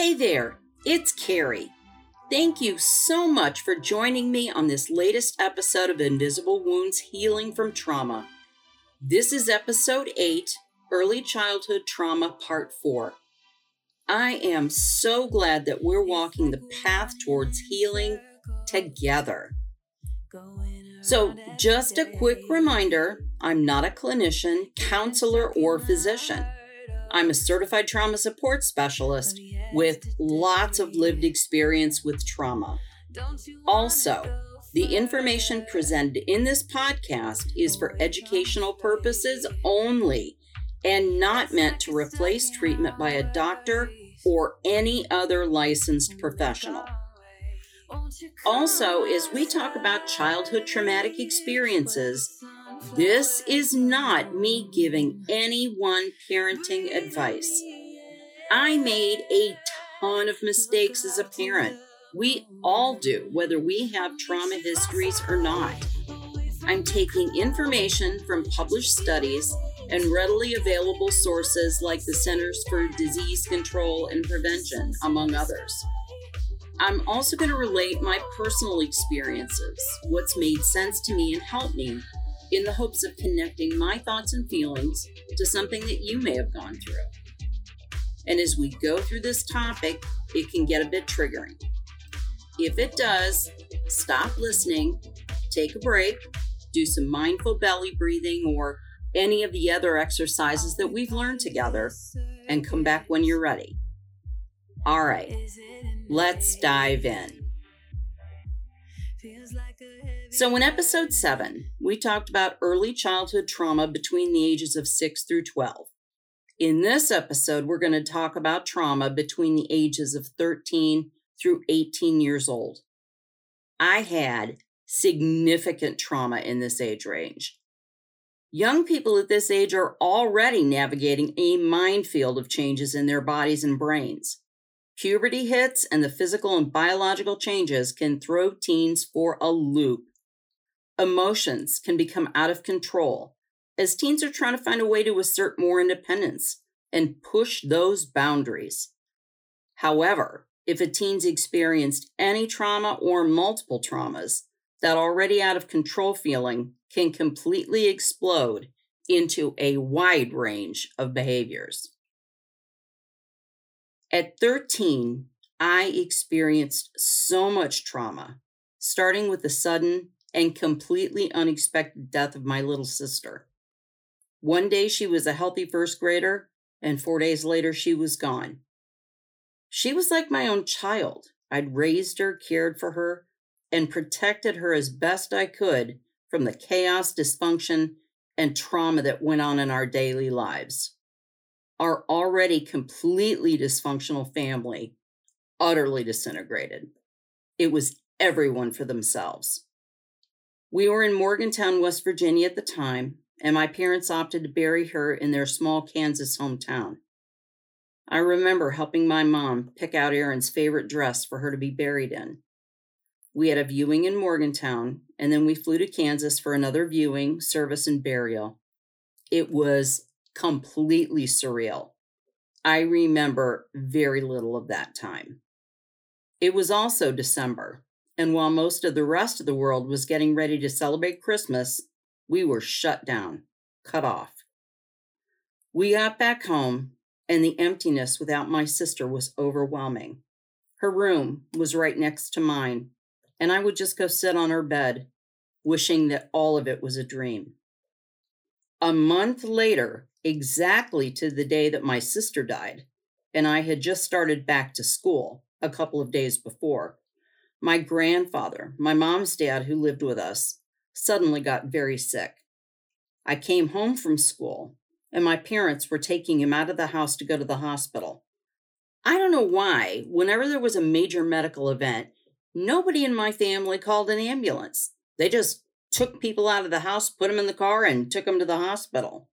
Hey there, it's Kerri. Thank you so much for joining me on this latest episode of Invisible Wounds Healing from Trauma. This is episode 8 Early Childhood Trauma Part 4. I am so glad that we're walking the path towards healing together. So, just a quick reminder I'm not a clinician, counselor, or physician. I'm a certified trauma support specialist with lots of lived experience with trauma. Also, the information presented in this podcast is for educational purposes only and not meant to replace treatment by a doctor or any other licensed professional. Also, as we talk about childhood traumatic experiences, this is not me giving anyone parenting advice. I made a ton of mistakes as a parent. We all do, whether we have trauma histories or not. I'm taking information from published studies and readily available sources like the Centers for Disease Control and Prevention, among others. I'm also going to relate my personal experiences, what's made sense to me and helped me, in the hopes of connecting my thoughts and feelings to something that you may have gone through. And as we go through this topic, it can get a bit triggering. If it does, stop listening, take a break, do some mindful belly breathing or any of the other exercises that we've learned together, and come back when you're ready. All right, let's dive in. So, in episode 7, we talked about early childhood trauma between the ages of 6 through 12. In this episode, we're going to talk about trauma between the ages of 13 through 18 years old. I had significant trauma in this age range. Young people at this age are already navigating a minefield of changes in their bodies and brains. Puberty hits and the physical and biological changes can throw teens for a loop. Emotions can become out of control as teens are trying to find a way to assert more independence and push those boundaries. However, if a teen's experienced any trauma or multiple traumas, that already out of control feeling can completely explode into a wide range of behaviors. At 13, I experienced so much trauma, starting with the sudden and completely unexpected death of my little sister. One day she was a healthy first grader, and four days later she was gone. She was like my own child. I'd raised her, cared for her, and protected her as best I could from the chaos, dysfunction, and trauma that went on in our daily lives our already completely dysfunctional family utterly disintegrated. It was everyone for themselves. We were in Morgantown, West Virginia at the time, and my parents opted to bury her in their small Kansas hometown. I remember helping my mom pick out Erin's favorite dress for her to be buried in. We had a viewing in Morgantown, and then we flew to Kansas for another viewing, service, and burial. It was completely surreal. I remember very little of that time. It was also December, and while most of the rest of the world was getting ready to celebrate Christmas, we were shut down, cut off. We got back home, and the emptiness without my sister was overwhelming. Her room was right next to mine, and I would just go sit on her bed, wishing that all of it was a dream. A month later, exactly to the day that my sister died, and I had just started back to school a couple of days before. My grandfather, my mom's dad, who lived with us, suddenly got very sick. I came home from school, and my parents were taking him out of the house to go to the hospital. I don't know why, whenever there was a major medical event, nobody in my family called an ambulance. They just took people out of the house, put them in the car, and took them to the hospital.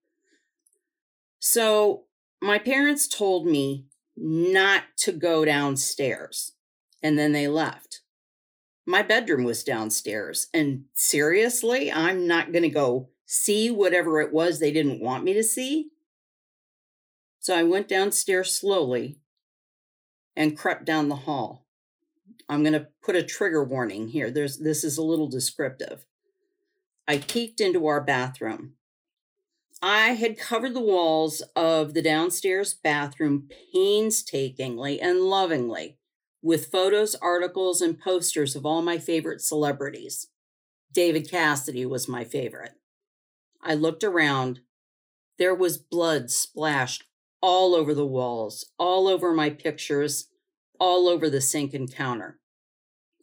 So my parents told me not to go downstairs, and then they left. My bedroom was downstairs, and seriously, I'm not going to go see whatever it was they didn't want me to see. So I went downstairs slowly, and crept down the hall. I'm going to put a trigger warning here. There's this is a little descriptive. I peeked into our bathroom. I had covered the walls of the downstairs bathroom painstakingly and lovingly with photos, articles, and posters of all my favorite celebrities. David Cassidy was my favorite. I looked around. There was blood splashed all over the walls, all over my pictures, all over the sink and counter.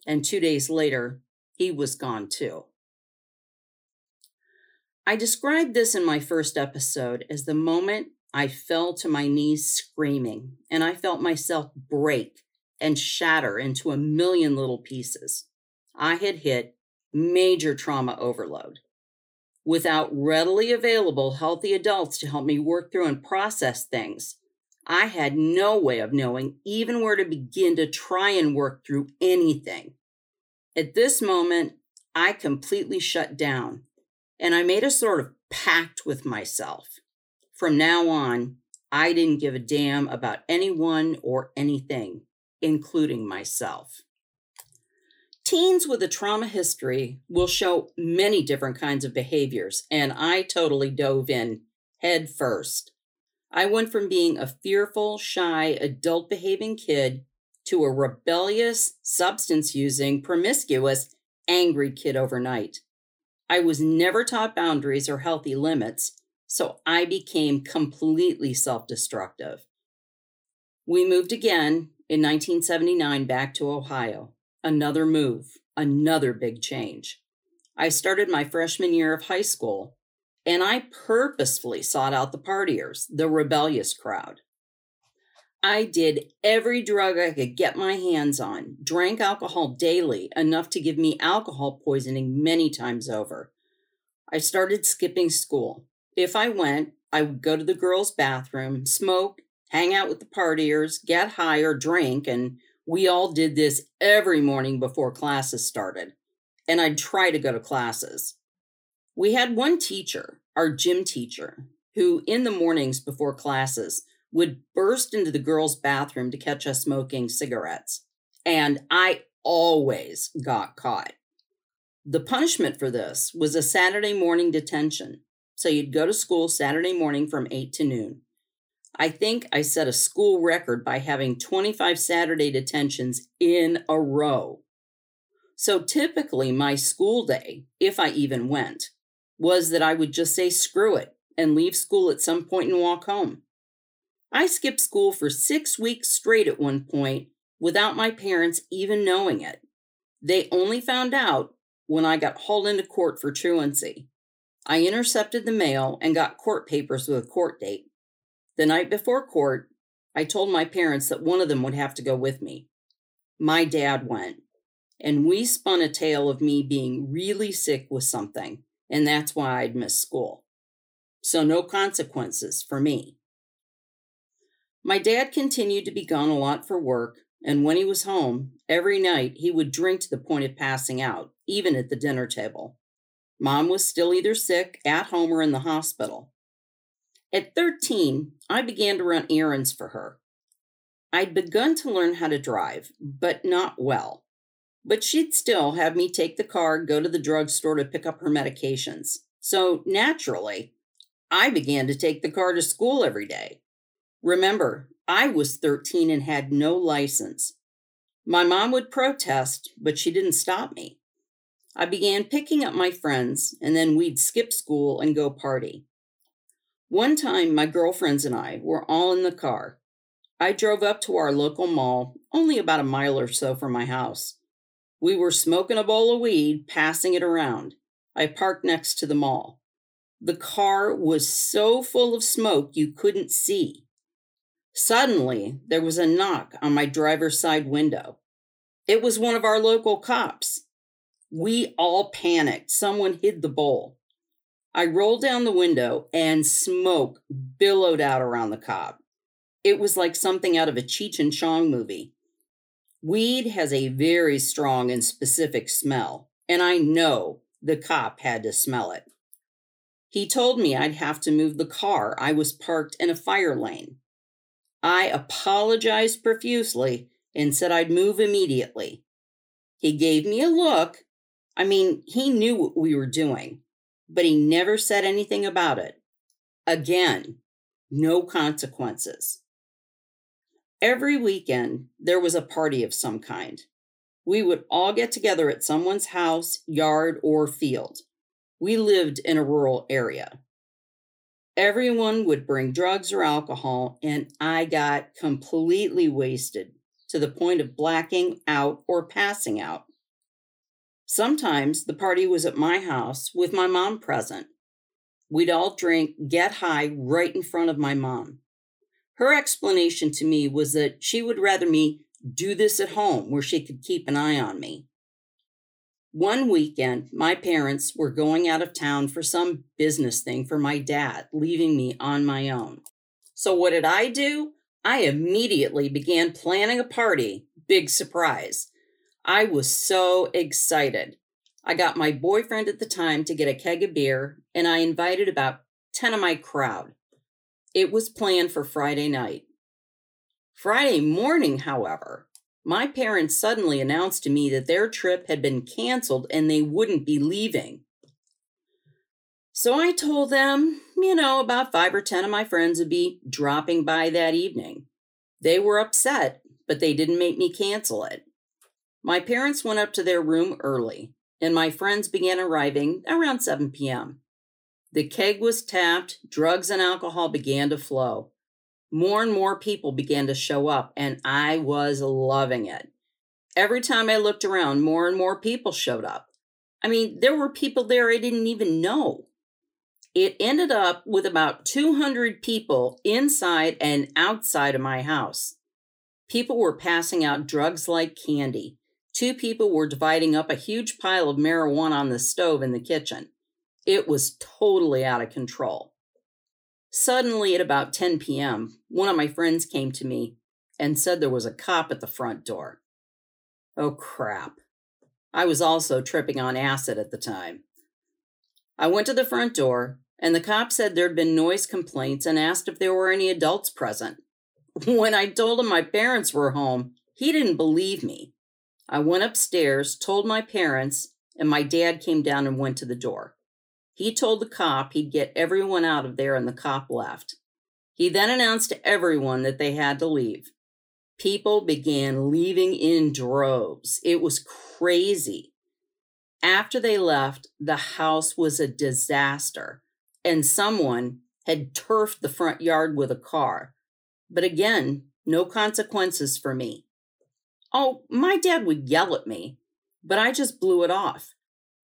And two days later, he was gone too. I described this in my first episode as the moment I fell to my knees screaming, and I felt myself break and shatter into a million little pieces. I had hit major trauma overload. Without readily available healthy adults to help me work through and process things, I had no way of knowing even where to begin to try and work through anything. At this moment, I completely shut down and I made a sort of pact with myself. From now on, I didn't give a damn about anyone or anything, including myself. Teens with a trauma history will show many different kinds of behaviors, and I totally dove in head first. I went from being a fearful, shy, adult behaving kid to a rebellious, substance using, promiscuous, angry kid overnight. I was never taught boundaries or healthy limits, so I became completely self destructive. We moved again in 1979 back to Ohio another move, another big change. I started my freshman year of high school, and I purposefully sought out the partiers, the rebellious crowd. I did every drug I could get my hands on, drank alcohol daily, enough to give me alcohol poisoning many times over. I started skipping school. If I went, I would go to the girls' bathroom, smoke, hang out with the partiers, get high or drink, and we all did this every morning before classes started, and I'd try to go to classes. We had one teacher, our gym teacher, who in the mornings before classes would burst into the girls' bathroom to catch us smoking cigarettes. And I always got caught. The punishment for this was a Saturday morning detention. So you'd go to school Saturday morning from 8 to noon. I think I set a school record by having 25 Saturday detentions in a row. So typically, my school day, if I even went, was that I would just say screw it and leave school at some point and walk home. I skipped school for six weeks straight at one point without my parents even knowing it. They only found out when I got hauled into court for truancy. I intercepted the mail and got court papers with a court date. The night before court, I told my parents that one of them would have to go with me. My dad went, and we spun a tale of me being really sick with something, and that's why I'd missed school. So, no consequences for me. My dad continued to be gone a lot for work, and when he was home, every night he would drink to the point of passing out, even at the dinner table. Mom was still either sick, at home, or in the hospital. At 13, I began to run errands for her. I'd begun to learn how to drive, but not well. But she'd still have me take the car, go to the drugstore to pick up her medications. So naturally, I began to take the car to school every day. Remember, I was 13 and had no license. My mom would protest, but she didn't stop me. I began picking up my friends, and then we'd skip school and go party. One time, my girlfriends and I were all in the car. I drove up to our local mall, only about a mile or so from my house. We were smoking a bowl of weed, passing it around. I parked next to the mall. The car was so full of smoke you couldn't see. Suddenly, there was a knock on my driver's side window. It was one of our local cops. We all panicked. Someone hid the bowl. I rolled down the window and smoke billowed out around the cop. It was like something out of a Cheech and Chong movie. Weed has a very strong and specific smell, and I know the cop had to smell it. He told me I'd have to move the car. I was parked in a fire lane. I apologized profusely and said I'd move immediately. He gave me a look. I mean, he knew what we were doing, but he never said anything about it. Again, no consequences. Every weekend, there was a party of some kind. We would all get together at someone's house, yard, or field. We lived in a rural area. Everyone would bring drugs or alcohol, and I got completely wasted to the point of blacking out or passing out. Sometimes the party was at my house with my mom present. We'd all drink, get high right in front of my mom. Her explanation to me was that she would rather me do this at home where she could keep an eye on me. One weekend, my parents were going out of town for some business thing for my dad, leaving me on my own. So, what did I do? I immediately began planning a party. Big surprise. I was so excited. I got my boyfriend at the time to get a keg of beer, and I invited about 10 of my crowd. It was planned for Friday night. Friday morning, however, my parents suddenly announced to me that their trip had been canceled and they wouldn't be leaving. So I told them, you know, about five or 10 of my friends would be dropping by that evening. They were upset, but they didn't make me cancel it. My parents went up to their room early, and my friends began arriving around 7 p.m. The keg was tapped, drugs and alcohol began to flow more and more people began to show up, and I was loving it. Every time I looked around, more and more people showed up. I mean, there were people there I didn't even know. It ended up with about 200 people inside and outside of my house. People were passing out drugs like candy. Two people were dividing up a huge pile of marijuana on the stove in the kitchen. It was totally out of control. Suddenly, at about 10 p.m., one of my friends came to me and said there was a cop at the front door. Oh, crap. I was also tripping on acid at the time. I went to the front door, and the cop said there'd been noise complaints and asked if there were any adults present. When I told him my parents were home, he didn't believe me. I went upstairs, told my parents, and my dad came down and went to the door. He told the cop he'd get everyone out of there, and the cop left. He then announced to everyone that they had to leave. People began leaving in droves. It was crazy. After they left, the house was a disaster, and someone had turfed the front yard with a car. But again, no consequences for me. Oh, my dad would yell at me, but I just blew it off.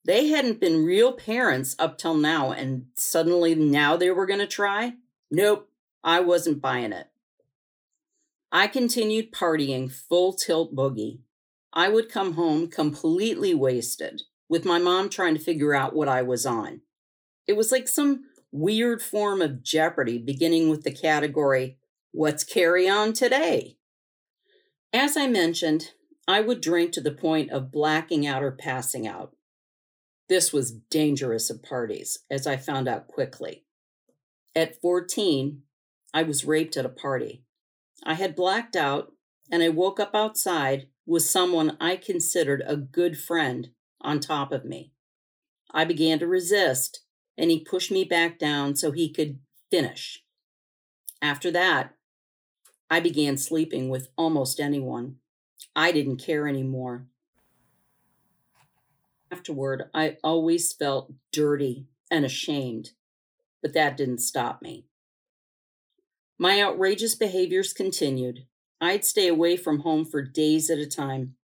They hadn't been real parents up till now, and suddenly now they were going to try? Nope, I wasn't buying it. I continued partying full tilt boogie. I would come home completely wasted, with my mom trying to figure out what I was on. It was like some weird form of jeopardy, beginning with the category, What's Kerri on today? As I mentioned, I would drink to the point of blacking out or passing out. This was dangerous at parties, as I found out quickly. At 14, I was raped at a party. I had blacked out, and I woke up outside with someone I considered a good friend on top of me. I began to resist, and he pushed me back down so he could finish. After that, I began sleeping with almost anyone. I didn't care anymore afterward, I always felt dirty and ashamed, but that didn't stop me. My outrageous behaviors continued. I'd stay away from home for days at a time.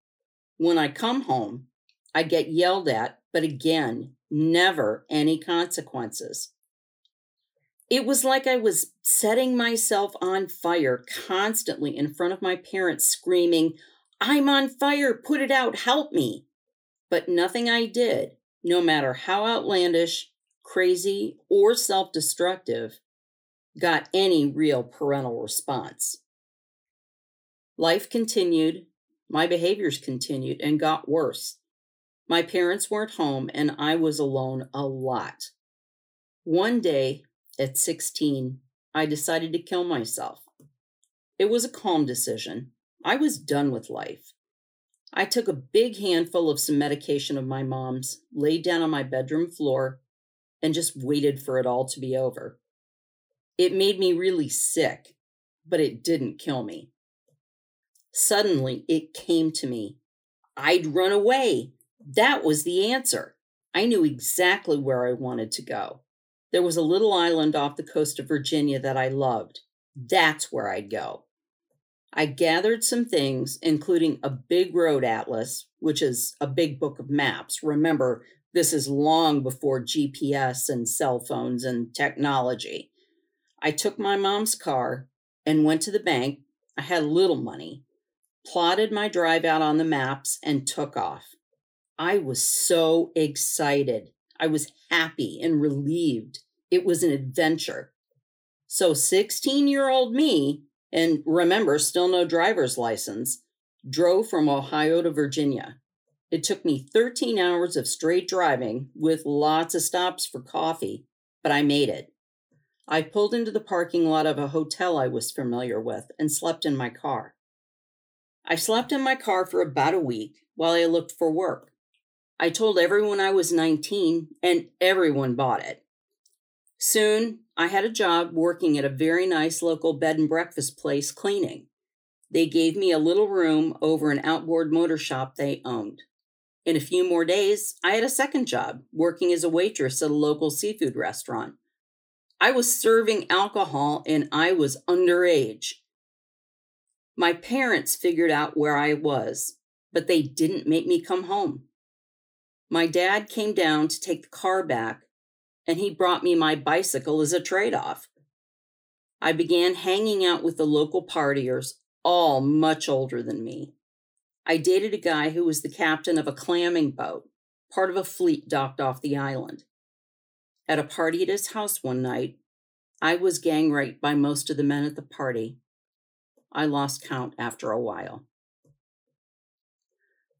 When I come home, I'd get yelled at, but again, never any consequences. It was like I was setting myself on fire constantly in front of my parents, screaming, I'm on fire, put it out, help me. But nothing I did, no matter how outlandish, crazy, or self destructive, got any real parental response. Life continued, my behaviors continued and got worse. My parents weren't home and I was alone a lot. One day at 16, I decided to kill myself. It was a calm decision. I was done with life. I took a big handful of some medication of my mom's, laid down on my bedroom floor, and just waited for it all to be over. It made me really sick, but it didn't kill me. Suddenly, it came to me. I'd run away. That was the answer. I knew exactly where I wanted to go. There was a little island off the coast of Virginia that I loved. That's where I'd go. I gathered some things, including a big road atlas, which is a big book of maps. Remember, this is long before GPS and cell phones and technology. I took my mom's car and went to the bank. I had little money, plotted my drive out on the maps, and took off. I was so excited. I was happy and relieved. It was an adventure. So, 16 year old me, and remember, still no driver's license, drove from Ohio to Virginia. It took me 13 hours of straight driving with lots of stops for coffee, but I made it. I pulled into the parking lot of a hotel I was familiar with and slept in my car. I slept in my car for about a week while I looked for work. I told everyone I was 19, and everyone bought it. Soon, I had a job working at a very nice local bed and breakfast place cleaning. They gave me a little room over an outboard motor shop they owned. In a few more days, I had a second job working as a waitress at a local seafood restaurant. I was serving alcohol and I was underage. My parents figured out where I was, but they didn't make me come home. My dad came down to take the car back and he brought me my bicycle as a trade off. I began hanging out with the local partiers, all much older than me. I dated a guy who was the captain of a clamming boat, part of a fleet docked off the island. At a party at his house one night, I was gang raped by most of the men at the party. I lost count after a while.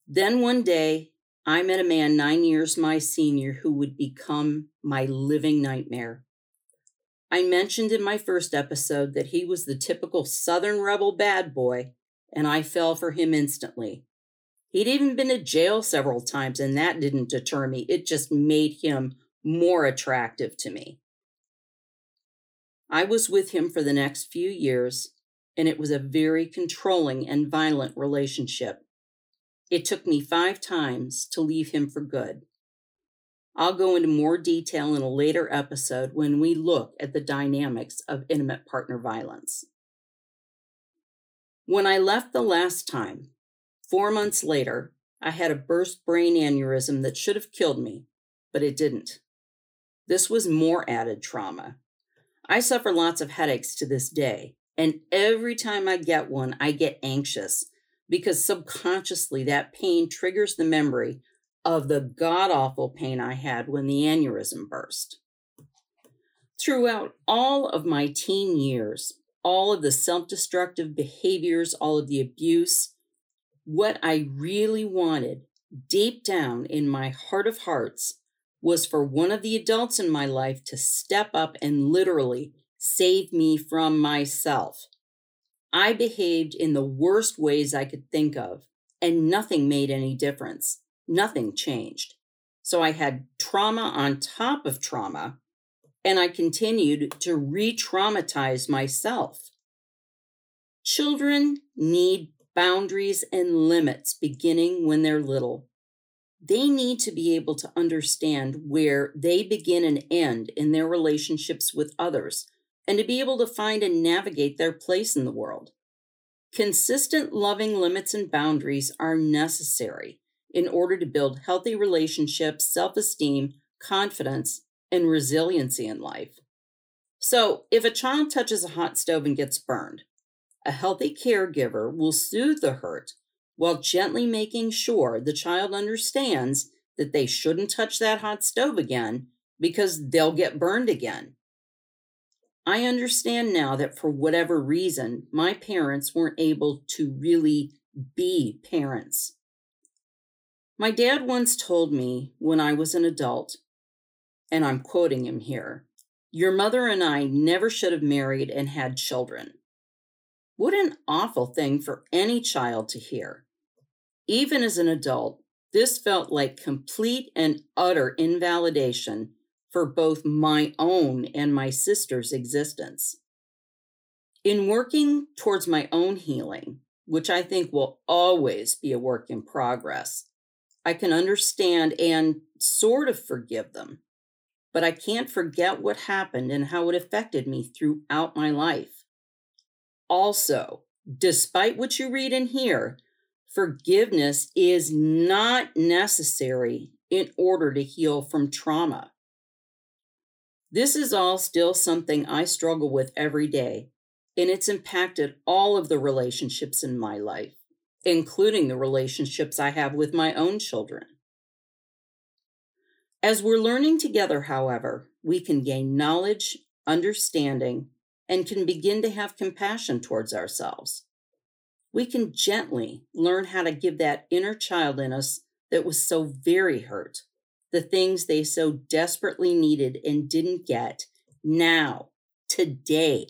Then one day, I met a man nine years my senior who would become my living nightmare. I mentioned in my first episode that he was the typical Southern rebel bad boy, and I fell for him instantly. He'd even been to jail several times, and that didn't deter me. It just made him more attractive to me. I was with him for the next few years, and it was a very controlling and violent relationship. It took me five times to leave him for good. I'll go into more detail in a later episode when we look at the dynamics of intimate partner violence. When I left the last time, four months later, I had a burst brain aneurysm that should have killed me, but it didn't. This was more added trauma. I suffer lots of headaches to this day, and every time I get one, I get anxious because subconsciously that pain triggers the memory of the god awful pain I had when the aneurysm burst. Throughout all of my teen years, all of the self destructive behaviors, all of the abuse, what I really wanted deep down in my heart of hearts was for one of the adults in my life to step up and literally save me from myself. I behaved in the worst ways I could think of, and nothing made any difference. Nothing changed. So I had trauma on top of trauma, and I continued to re traumatize myself. Children need boundaries and limits beginning when they're little. They need to be able to understand where they begin and end in their relationships with others and to be able to find and navigate their place in the world. Consistent loving limits and boundaries are necessary in order to build healthy relationships, self esteem, confidence, and resiliency in life. So, if a child touches a hot stove and gets burned, a healthy caregiver will soothe the hurt while gently making sure the child understands that they shouldn't touch that hot stove again because they'll get burned again. I understand now that for whatever reason, my parents weren't able to really be parents. My dad once told me when I was an adult, and I'm quoting him here Your mother and I never should have married and had children. What an awful thing for any child to hear. Even as an adult, this felt like complete and utter invalidation for both my own and my sister's existence. In working towards my own healing, which I think will always be a work in progress, I can understand and sort of forgive them, but I can't forget what happened and how it affected me throughout my life. Also, despite what you read and hear, forgiveness is not necessary in order to heal from trauma. This is all still something I struggle with every day, and it's impacted all of the relationships in my life, including the relationships I have with my own children. As we're learning together, however, we can gain knowledge, understanding, and can begin to have compassion towards ourselves. We can gently learn how to give that inner child in us that was so very hurt the things they so desperately needed and didn't get now, today.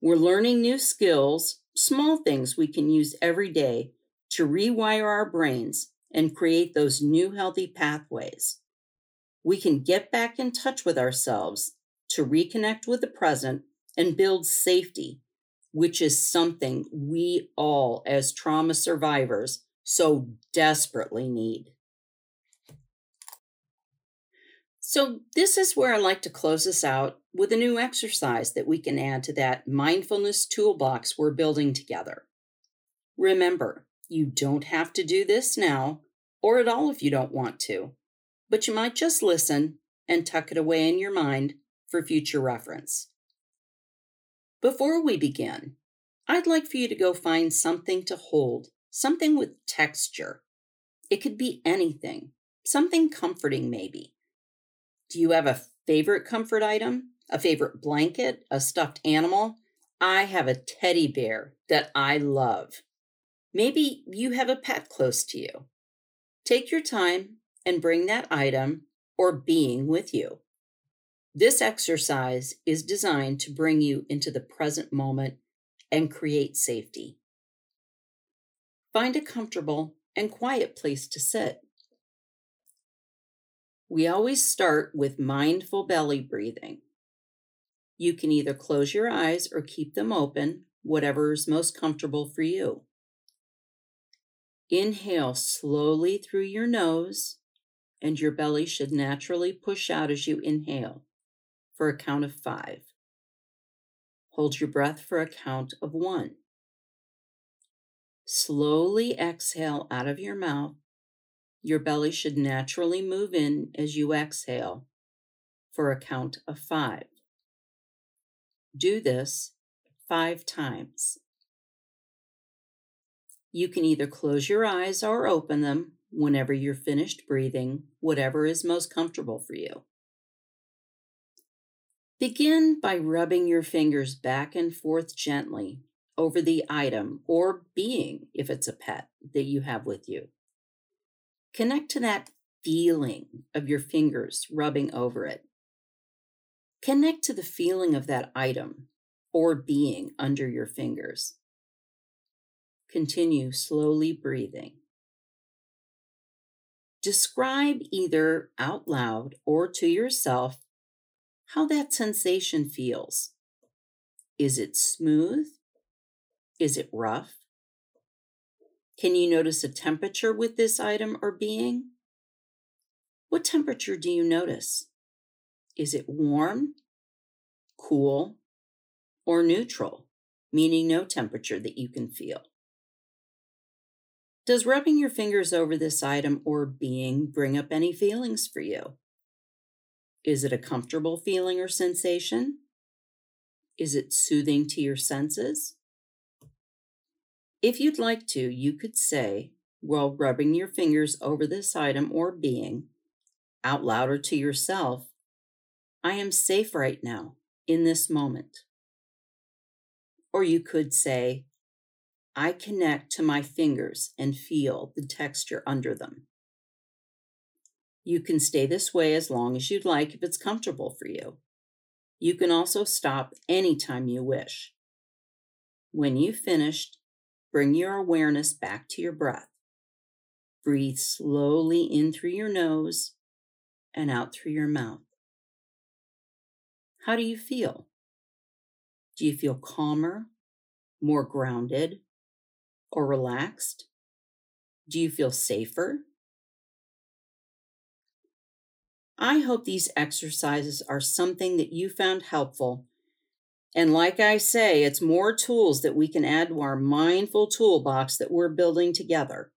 We're learning new skills, small things we can use every day to rewire our brains and create those new healthy pathways. We can get back in touch with ourselves to reconnect with the present and build safety, which is something we all, as trauma survivors, so desperately need. So, this is where I like to close us out with a new exercise that we can add to that mindfulness toolbox we're building together. Remember, you don't have to do this now or at all if you don't want to, but you might just listen and tuck it away in your mind for future reference. Before we begin, I'd like for you to go find something to hold, something with texture. It could be anything, something comforting, maybe. Do you have a favorite comfort item? A favorite blanket? A stuffed animal? I have a teddy bear that I love. Maybe you have a pet close to you. Take your time and bring that item or being with you. This exercise is designed to bring you into the present moment and create safety. Find a comfortable and quiet place to sit. We always start with mindful belly breathing. You can either close your eyes or keep them open, whatever is most comfortable for you. Inhale slowly through your nose, and your belly should naturally push out as you inhale for a count of five. Hold your breath for a count of one. Slowly exhale out of your mouth. Your belly should naturally move in as you exhale for a count of five. Do this five times. You can either close your eyes or open them whenever you're finished breathing, whatever is most comfortable for you. Begin by rubbing your fingers back and forth gently over the item or being, if it's a pet, that you have with you. Connect to that feeling of your fingers rubbing over it. Connect to the feeling of that item or being under your fingers. Continue slowly breathing. Describe either out loud or to yourself how that sensation feels. Is it smooth? Is it rough? Can you notice a temperature with this item or being? What temperature do you notice? Is it warm, cool, or neutral, meaning no temperature that you can feel? Does rubbing your fingers over this item or being bring up any feelings for you? Is it a comfortable feeling or sensation? Is it soothing to your senses? If you'd like to, you could say, while rubbing your fingers over this item or being, out loud or to yourself, I am safe right now in this moment. Or you could say, I connect to my fingers and feel the texture under them. You can stay this way as long as you'd like if it's comfortable for you. You can also stop anytime you wish. When you've finished, bring your awareness back to your breath. Breathe slowly in through your nose and out through your mouth. How do you feel? Do you feel calmer, more grounded, or relaxed? Do you feel safer? I hope these exercises are something that you found helpful. And like I say, it's more tools that we can add to our mindful toolbox that we're building together.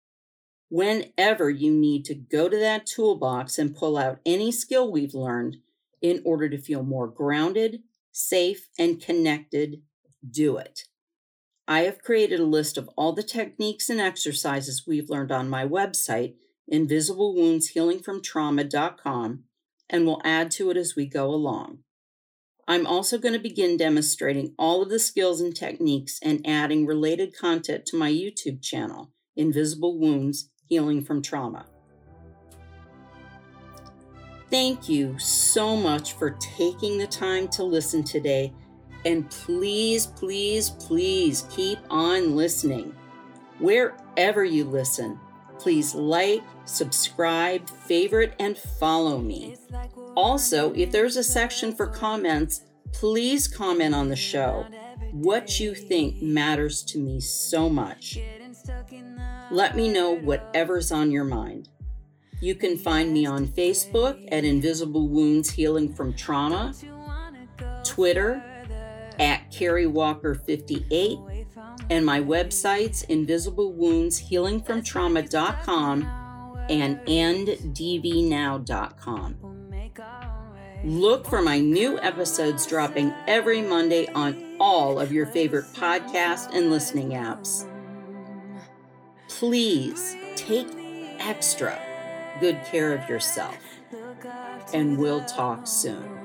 Whenever you need to go to that toolbox and pull out any skill we've learned in order to feel more grounded, safe, and connected, do it. I have created a list of all the techniques and exercises we've learned on my website, invisiblewoundshealingfromtrauma.com, and will add to it as we go along. I'm also going to begin demonstrating all of the skills and techniques and adding related content to my YouTube channel, Invisible Wounds Healing from Trauma. Thank you so much for taking the time to listen today. And please, please, please keep on listening. Wherever you listen, please like, subscribe, favorite, and follow me. Also, if there's a section for comments, please comment on the show. What you think matters to me so much. Let me know whatever's on your mind. You can find me on Facebook at Invisible Wounds Healing from Trauma, Twitter at Kerri Walker 58, and my websites Invisible Wounds Healing from invisiblewoundshealingfromtrauma.com and enddvnow.com. Look for my new episodes dropping every Monday on all of your favorite podcast and listening apps. Please take extra good care of yourself, and we'll talk soon.